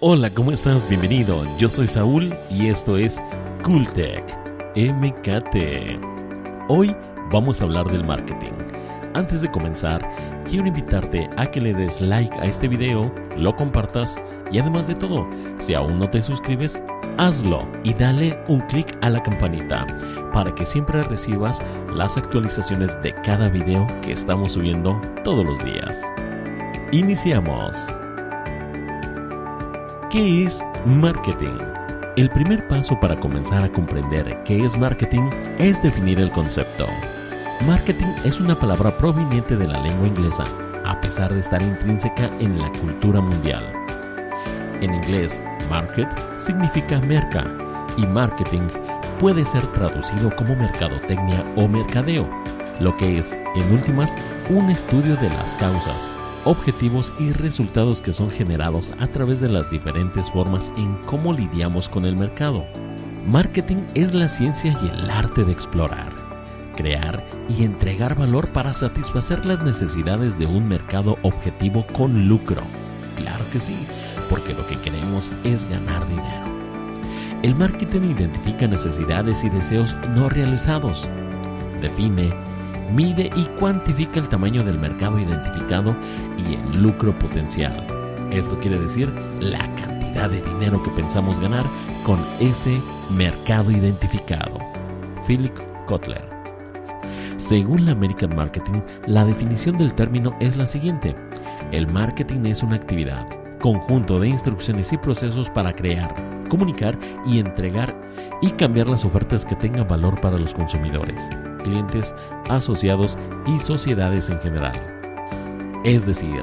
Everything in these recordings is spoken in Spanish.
Hola, ¿cómo estás? Bienvenido. Yo soy Saúl y esto es Cooltech MKT. Hoy vamos a hablar del marketing. Antes de comenzar, quiero invitarte a que le des like a este video, lo compartas y además de todo, si aún no te suscribes, hazlo y dale un clic a la campanita para que siempre recibas las actualizaciones de cada video que estamos subiendo todos los días. Iniciamos. ¿Qué es marketing? El primer paso para comenzar a comprender qué es marketing es definir el concepto. Marketing es una palabra proveniente de la lengua inglesa, a pesar de estar intrínseca en la cultura mundial. En inglés, market significa merca y marketing puede ser traducido como mercadotecnia o mercadeo, lo que es, en últimas, un estudio de las causas, objetivos y resultados que son generados a través de las diferentes formas en cómo lidiamos con el mercado. Marketing es la ciencia y el arte de explorar, crear y entregar valor para satisfacer las necesidades de un mercado objetivo con lucro. Claro que sí, porque lo que queremos es ganar dinero. El marketing identifica necesidades y deseos no realizados, define, mide y cuantifica el tamaño del mercado identificado y el lucro potencial. Esto quiere decir la cantidad de dinero que pensamos ganar con ese mercado identificado. Philip Kotler. Según la American Marketing, la definición del término es la siguiente. El marketing es una actividad, conjunto de instrucciones y procesos para crear, comunicar y entregar y cambiar las ofertas que tengan valor para los consumidores, clientes, asociados y sociedades en general. Es decir,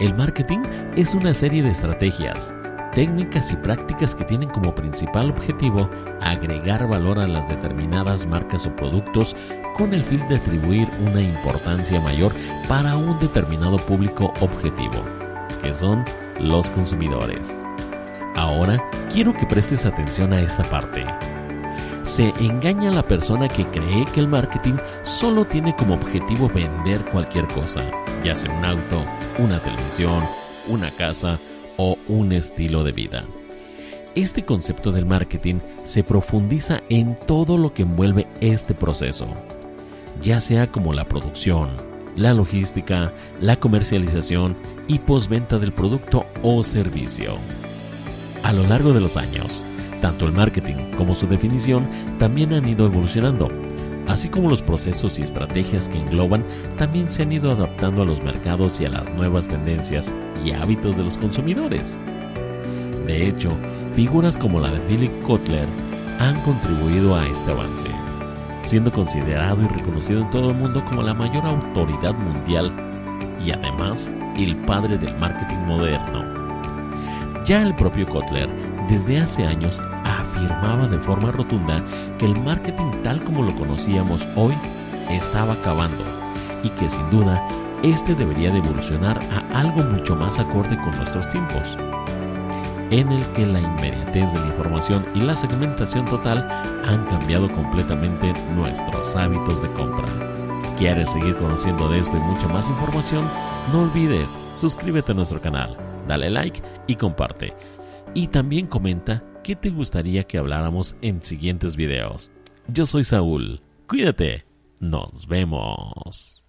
el marketing es una serie de estrategias, técnicas y prácticas que tienen como principal objetivo agregar valor a las determinadas marcas o productos con el fin de atribuir una importancia mayor para un determinado público objetivo, que son los consumidores. Ahora quiero que prestes atención a esta parte. Se engaña a la persona que cree que el marketing solo tiene como objetivo vender cualquier cosa, ya sea un auto, una televisión, una casa o un estilo de vida. Este concepto del marketing se profundiza en todo lo que envuelve este proceso, ya sea como la producción, la logística, la comercialización y postventa del producto o servicio. A lo largo de los años, tanto el marketing como su definición también han ido evolucionando, así como los procesos y estrategias que engloban también se han ido adaptando a los mercados y a las nuevas tendencias y hábitos de los consumidores. De hecho, figuras como la de Philip Kotler han contribuido a este avance, siendo considerado y reconocido en todo el mundo como la mayor autoridad mundial y además el padre del marketing moderno. Ya el propio Kotler desde hace años afirmaba de forma rotunda que el marketing tal como lo conocíamos hoy estaba acabando y que sin duda este debería de evolucionar a algo mucho más acorde con nuestros tiempos, en el que la inmediatez de la información y la segmentación total han cambiado completamente nuestros hábitos de compra. ¿Quieres seguir conociendo de esto y mucha más información? No olvides, suscríbete a nuestro canal, dale like y comparte. Y también comenta qué te gustaría que habláramos en siguientes videos. Yo soy Saúl. Cuídate. Nos vemos.